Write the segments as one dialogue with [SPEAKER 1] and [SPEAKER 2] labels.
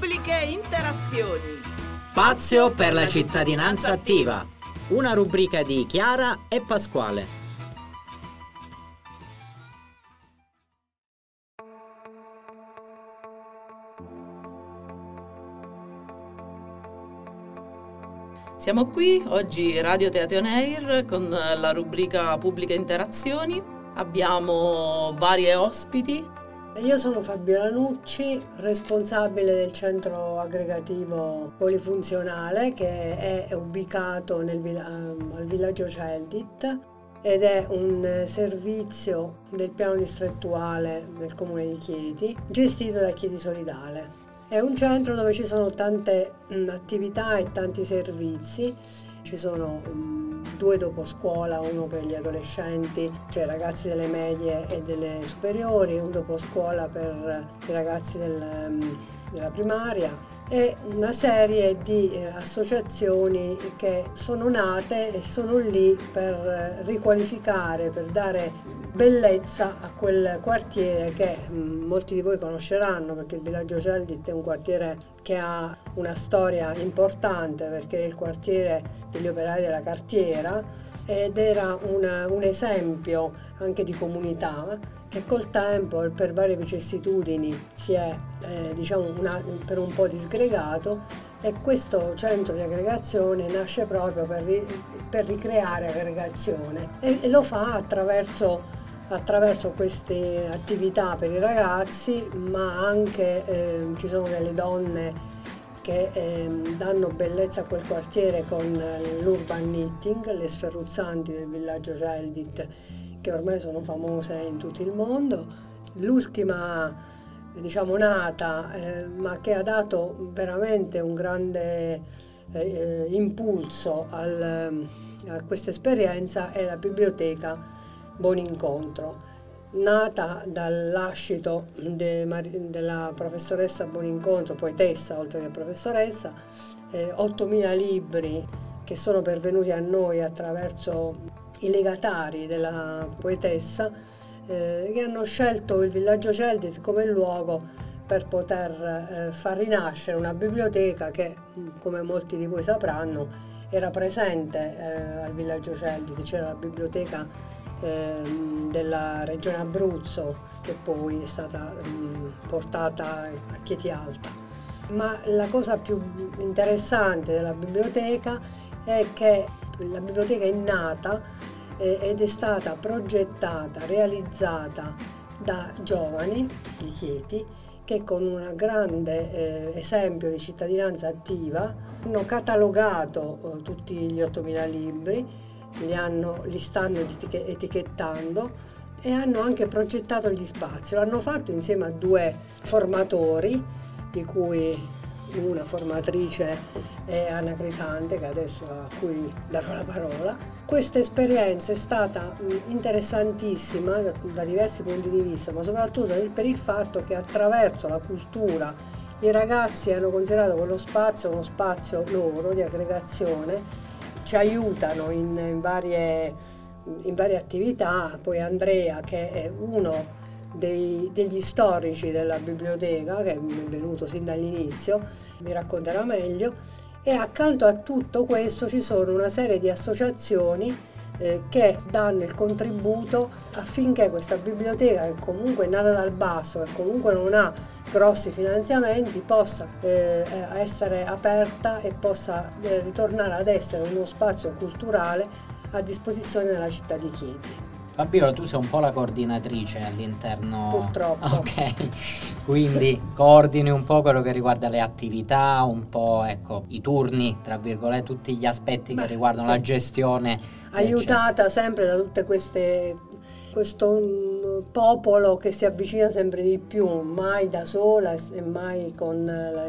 [SPEAKER 1] Pubbliche Interazioni.
[SPEAKER 2] Spazio per la cittadinanza attiva. Una rubrica di Chiara e Pasquale.
[SPEAKER 1] Siamo qui oggi Radio Teatro Air con la rubrica Pubbliche Interazioni. Abbiamo varie ospiti.
[SPEAKER 3] Io sono Fabiola Nucci, responsabile del centro aggregativo polifunzionale che è ubicato nel, al villaggio Celdit ed è un servizio del piano distrettuale del comune di Chieti gestito da Chieti Solidale. È un centro dove ci sono tante attività e tanti servizi. Ci sono due dopo scuola, uno per gli adolescenti, cioè ragazzi delle medie e delle superiori, un dopo scuola per i ragazzi del, mh, della primaria e una serie di eh, associazioni che sono nate e sono lì per riqualificare, per dare bellezza a quel quartiere che mm, molti di voi conosceranno perché il villaggio Celdit è un quartiere che ha una storia importante perché è il quartiere degli operai della cartiera ed era una, un esempio anche di comunità che col tempo e per varie vicissitudini si è eh, diciamo una, per un po' disgregato e questo centro di aggregazione nasce proprio per, ri, per ricreare aggregazione e, e lo fa attraverso attraverso queste attività per i ragazzi, ma anche eh, ci sono delle donne che eh, danno bellezza a quel quartiere con l'urban knitting, le sferruzzanti del villaggio Celdit, che ormai sono famose in tutto il mondo. L'ultima diciamo nata, eh, ma che ha dato veramente un grande eh, impulso al, a questa esperienza è la biblioteca Buon Incontro, nata dall'ascito de della professoressa Buonincontro, poetessa oltre che professoressa, eh, 8.000 libri che sono pervenuti a noi attraverso i legatari della poetessa eh, che hanno scelto il villaggio Celdit come luogo per poter eh, far rinascere una biblioteca che, come molti di voi sapranno, era presente eh, al villaggio Celdit, c'era la biblioteca Ehm, della regione Abruzzo che poi è stata mh, portata a Chieti Alta. Ma la cosa più interessante della biblioteca è che la biblioteca è nata eh, ed è stata progettata, realizzata da giovani di Chieti che con un grande eh, esempio di cittadinanza attiva hanno catalogato eh, tutti gli 8.000 libri li, hanno, li stanno etichettando e hanno anche progettato gli spazi. L'hanno fatto insieme a due formatori, di cui una formatrice è Anna Crisante, che adesso a cui darò la parola. Questa esperienza è stata interessantissima da, da diversi punti di vista, ma soprattutto per il fatto che attraverso la cultura i ragazzi hanno considerato quello spazio uno spazio loro di aggregazione ci aiutano in, in, varie, in, varie, attività, poi Andrea che è uno dei, degli storici della biblioteca, che è venuto sin dall'inizio, mi racconterà meglio, e accanto a tutto questo ci sono una serie di associazioni eh, che danno il contributo affinché questa biblioteca, che comunque è nata dal basso, che comunque non ha grossi finanziamenti possa eh, essere aperta e possa eh, ritornare ad essere uno spazio culturale a disposizione della città di Chieti.
[SPEAKER 2] Fabiola, tu sei un po' la coordinatrice all'interno.
[SPEAKER 3] Purtroppo.
[SPEAKER 2] Ok, quindi coordini un po' quello che riguarda le attività, un po' ecco, i turni, tra virgolette, tutti gli aspetti Beh, che riguardano sì. la gestione.
[SPEAKER 3] Aiutata eccetera. sempre da tutte queste questo mm, popolo che si avvicina sempre di più, mai da sola e mai con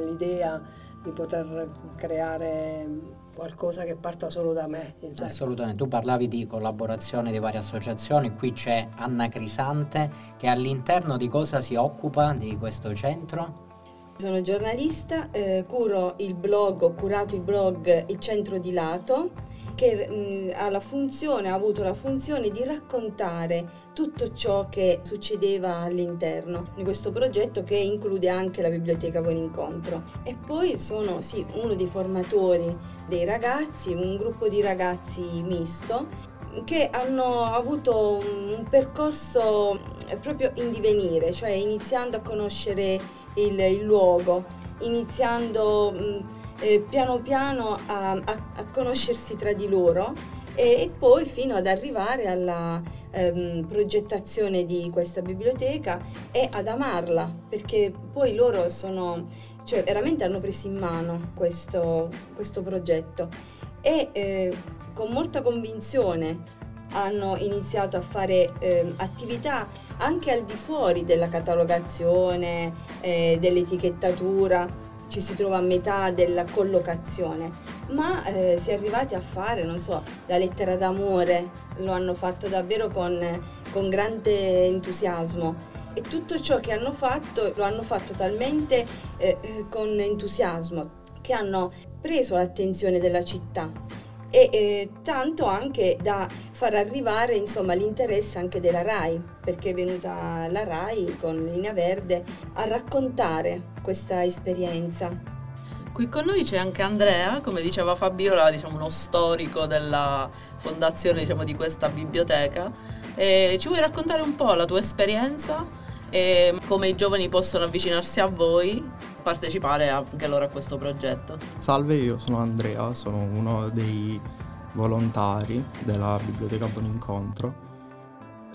[SPEAKER 3] l'idea di poter creare qualcosa che parta solo da me.
[SPEAKER 2] Insomma. Assolutamente, tu parlavi di collaborazione di varie associazioni, qui c'è Anna Crisante che all'interno di cosa si occupa di questo centro?
[SPEAKER 4] Sono giornalista, eh, curo il blog, ho curato il blog Il Centro di Lato che mh, ha funzione, ha avuto la funzione di raccontare tutto ciò che succedeva all'interno di questo progetto che include anche la biblioteca Buon Incontro. E poi sono sì, uno dei formatori dei ragazzi, un gruppo di ragazzi misto che hanno avuto un percorso proprio in divenire, cioè iniziando a conoscere il, il luogo, iniziando mh, eh, piano piano a, a, a, conoscersi tra di loro e, e poi fino ad arrivare alla ehm, progettazione di questa biblioteca e ad amarla, perché poi loro sono, cioè veramente hanno preso in mano questo, questo progetto e eh, con molta convinzione hanno iniziato a fare eh, attività anche al di fuori della catalogazione, eh, dell'etichettatura, ci si trova a metà della collocazione, ma eh, si è arrivati a fare, non so, la lettera d'amore, lo hanno fatto davvero con, con grande entusiasmo. E tutto ciò che hanno fatto lo hanno fatto talmente eh, eh con entusiasmo che hanno preso l'attenzione della città e eh, tanto anche da far arrivare insomma, l'interesse anche della RAI, perché è venuta la RAI con Linea Verde a raccontare questa esperienza.
[SPEAKER 1] Qui con noi c'è anche Andrea, come diceva Fabiola, diciamo uno storico della fondazione diciamo, di questa biblioteca. E ci vuoi raccontare un po' la tua esperienza e come i giovani possono avvicinarsi a voi partecipare anche loro a questo progetto.
[SPEAKER 5] Salve, io sono Andrea, sono uno dei volontari della Biblioteca Buon Incontro.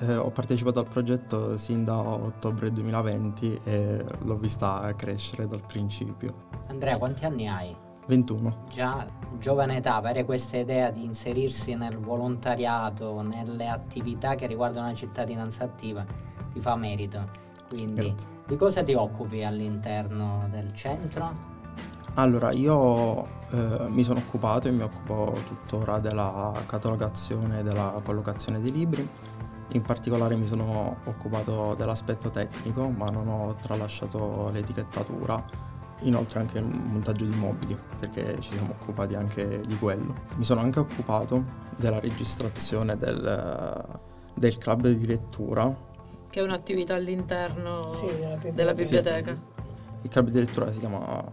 [SPEAKER 5] Eh, ho partecipato al progetto sin da ottobre 2020 e l'ho vista crescere dal principio.
[SPEAKER 2] Andrea, quanti anni hai?
[SPEAKER 5] 21.
[SPEAKER 2] Già giovane età, avere questa idea di inserirsi nel volontariato, nelle attività che riguardano la cittadinanza attiva, ti fa merito. Quindi, Grazie. di cosa ti occupi all'interno del centro?
[SPEAKER 5] Allora, io eh, mi sono occupato e mi occupo tuttora della catalogazione e della collocazione dei libri. In particolare mi sono occupato dell'aspetto tecnico, ma non ho tralasciato l'etichettatura, inoltre anche il montaggio di mobili, perché ci siamo occupati anche di quello. Mi sono anche occupato della registrazione del, del club di lettura
[SPEAKER 1] che è un'attività all'interno sì, della biblioteca. Della biblioteca. Sì.
[SPEAKER 5] Il club di lettura si chiama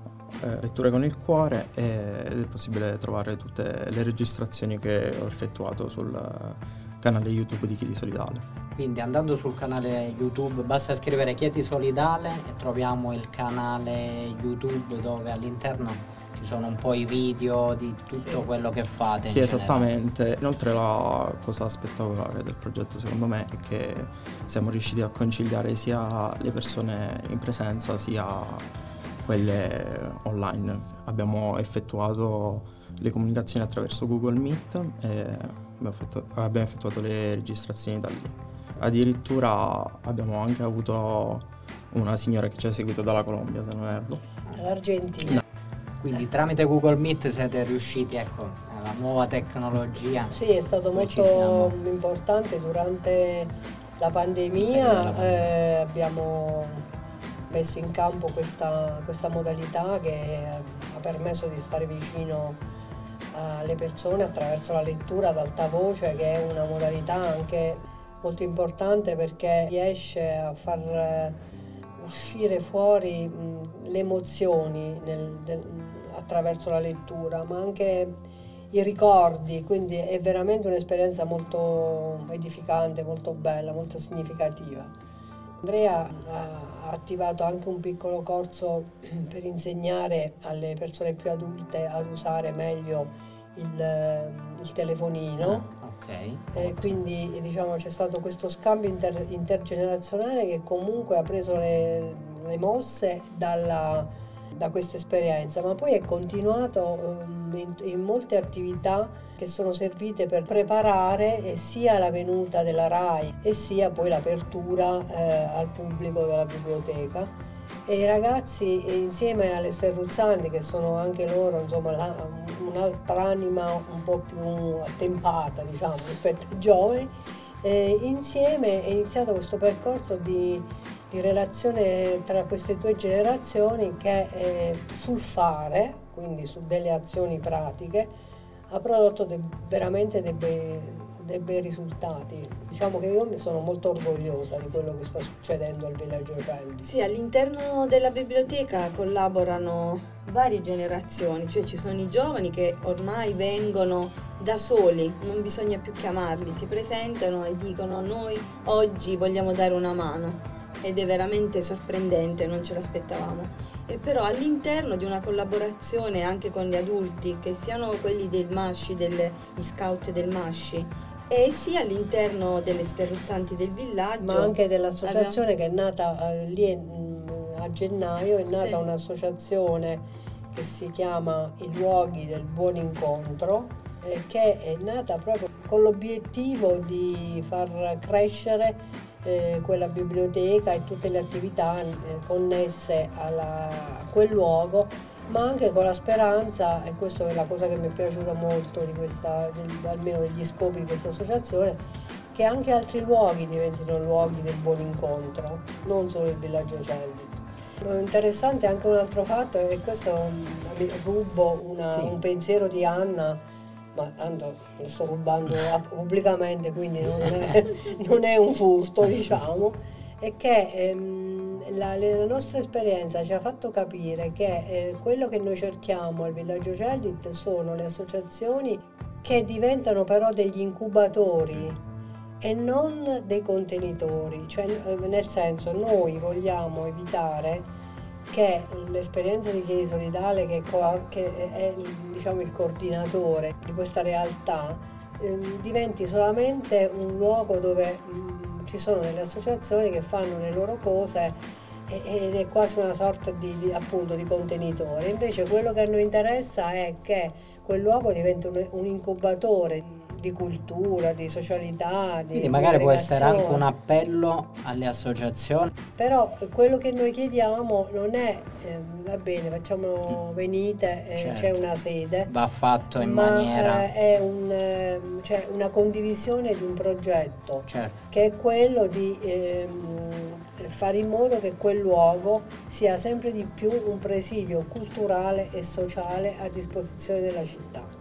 [SPEAKER 5] eh, Letture con il cuore ed è possibile trovare tutte le registrazioni che ho effettuato sul canale YouTube di Chiedi Solidale.
[SPEAKER 2] Quindi andando sul canale YouTube basta scrivere Chieti Solidale e troviamo il canale YouTube dove all'interno ci sono un po' i video di tutto sì. quello che fate.
[SPEAKER 5] Sì, esattamente. Inoltre la cosa spettacolare del progetto secondo me è che siamo riusciti a conciliare sia le persone in presenza sia quelle online. Abbiamo effettuato le comunicazioni attraverso Google Meet e abbiamo effettuato le registrazioni da lì. Addirittura abbiamo anche avuto una signora che ci ha seguito dalla Colombia, se non erro.
[SPEAKER 3] Dall'Argentina.
[SPEAKER 2] Quindi tramite Google Meet siete riusciti, ecco, alla nuova tecnologia.
[SPEAKER 3] Sì, è stato molto importante durante la pandemia, eh, abbiamo messo in campo questa, questa modalità che ha permesso di stare vicino alle persone attraverso la lettura ad alta voce, che è una modalità anche molto importante perché riesce a far uscire fuori le emozioni nel, del, attraverso la lettura, ma anche i ricordi, quindi è veramente un'esperienza molto edificante, molto bella, molto significativa. Andrea ha attivato anche un piccolo corso per insegnare alle persone più adulte ad usare meglio il, il telefonino.
[SPEAKER 2] Ah, okay.
[SPEAKER 3] E quindi diciamo, c'è stato questo scambio inter, intergenerazionale che comunque ha preso le, le mosse dalla, da questa esperienza, ma poi è continuato um, in, in, molte attività che sono servite per preparare sia la venuta della RAI e sia poi l'apertura eh, al pubblico della biblioteca. E i ragazzi insieme alle sferruzzanti che sono anche loro insomma, la, un'altra anima un po' più attempata diciamo, rispetto ai giovani, eh, insieme è iniziato questo percorso di di relazione tra queste due generazioni che eh, sul fare, quindi su delle azioni pratiche, ha prodotto de- veramente dei bei, dei bei risultati. Diciamo che io sono molto orgogliosa di quello che sta succedendo al villaggio Celdi.
[SPEAKER 4] Sì, all'interno della biblioteca collaborano varie generazioni, cioè ci sono i giovani che ormai vengono da soli, non bisogna più chiamarli, si presentano e dicono noi oggi vogliamo dare una mano ed è veramente sorprendente, non ce l'aspettavamo. E però all'interno di una collaborazione anche con gli adulti, che siano quelli del Masci, degli scout del Masci, e sia all'interno delle sferruzzanti del villaggio.
[SPEAKER 3] Ma anche dell'associazione abbiamo... che è nata eh, lì mm, a gennaio, è nata sì. un'associazione che si chiama I luoghi del buon incontro, eh, che è nata proprio con l'obiettivo di far crescere eh, quella biblioteca e tutte le attività eh, connesse alla, a quel luogo, ma anche con la speranza, e questa è la cosa che mi è piaciuta molto di questa, del, almeno degli scopi di questa associazione, che anche altri luoghi diventino luoghi del buon incontro, non solo il villaggio Celdi. Interessante anche un altro fatto, e questo rubo una, sì. un pensiero di Anna, ma tanto lo sto rubando pubblicamente, quindi non è, non è, un furto, diciamo, è che ehm, la, la, nostra esperienza ci ha fatto capire che eh, quello che noi cerchiamo al villaggio Celdit sono le associazioni che diventano però degli incubatori e non dei contenitori, cioè nel senso noi vogliamo evitare che l'esperienza di Chiedi Solidale, che, è diciamo, il coordinatore di questa realtà, ehm, diventi solamente un luogo dove mh, ci sono delle associazioni che fanno le loro cose ed è quasi una sorta di, di, appunto, di contenitore. Invece quello che a noi interessa è che quel luogo diventi un, un incubatore di cultura, di socialità. Di
[SPEAKER 2] Quindi magari può essere anche un appello alle associazioni.
[SPEAKER 3] Però quello che noi chiediamo non è, eh, va bene, facciamo mm. venite, eh, certo. c'è una sede.
[SPEAKER 2] Va fatto in
[SPEAKER 3] ma,
[SPEAKER 2] maniera...
[SPEAKER 3] Eh, è un, ehm, cioè una condivisione di un progetto,
[SPEAKER 2] certo.
[SPEAKER 3] che è quello di ehm, fare in modo che quel luogo sia sempre di più un presidio culturale e sociale a disposizione della città.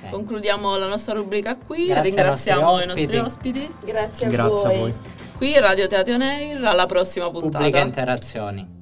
[SPEAKER 1] Okay. Concludiamo la nostra rubrica qui, Grazie ringraziamo i nostri ospiti.
[SPEAKER 4] Grazie a Grazie voi. A voi.
[SPEAKER 1] Qui Radio Teatro Neir, alla prossima puntata.
[SPEAKER 2] Pubbliche interazioni.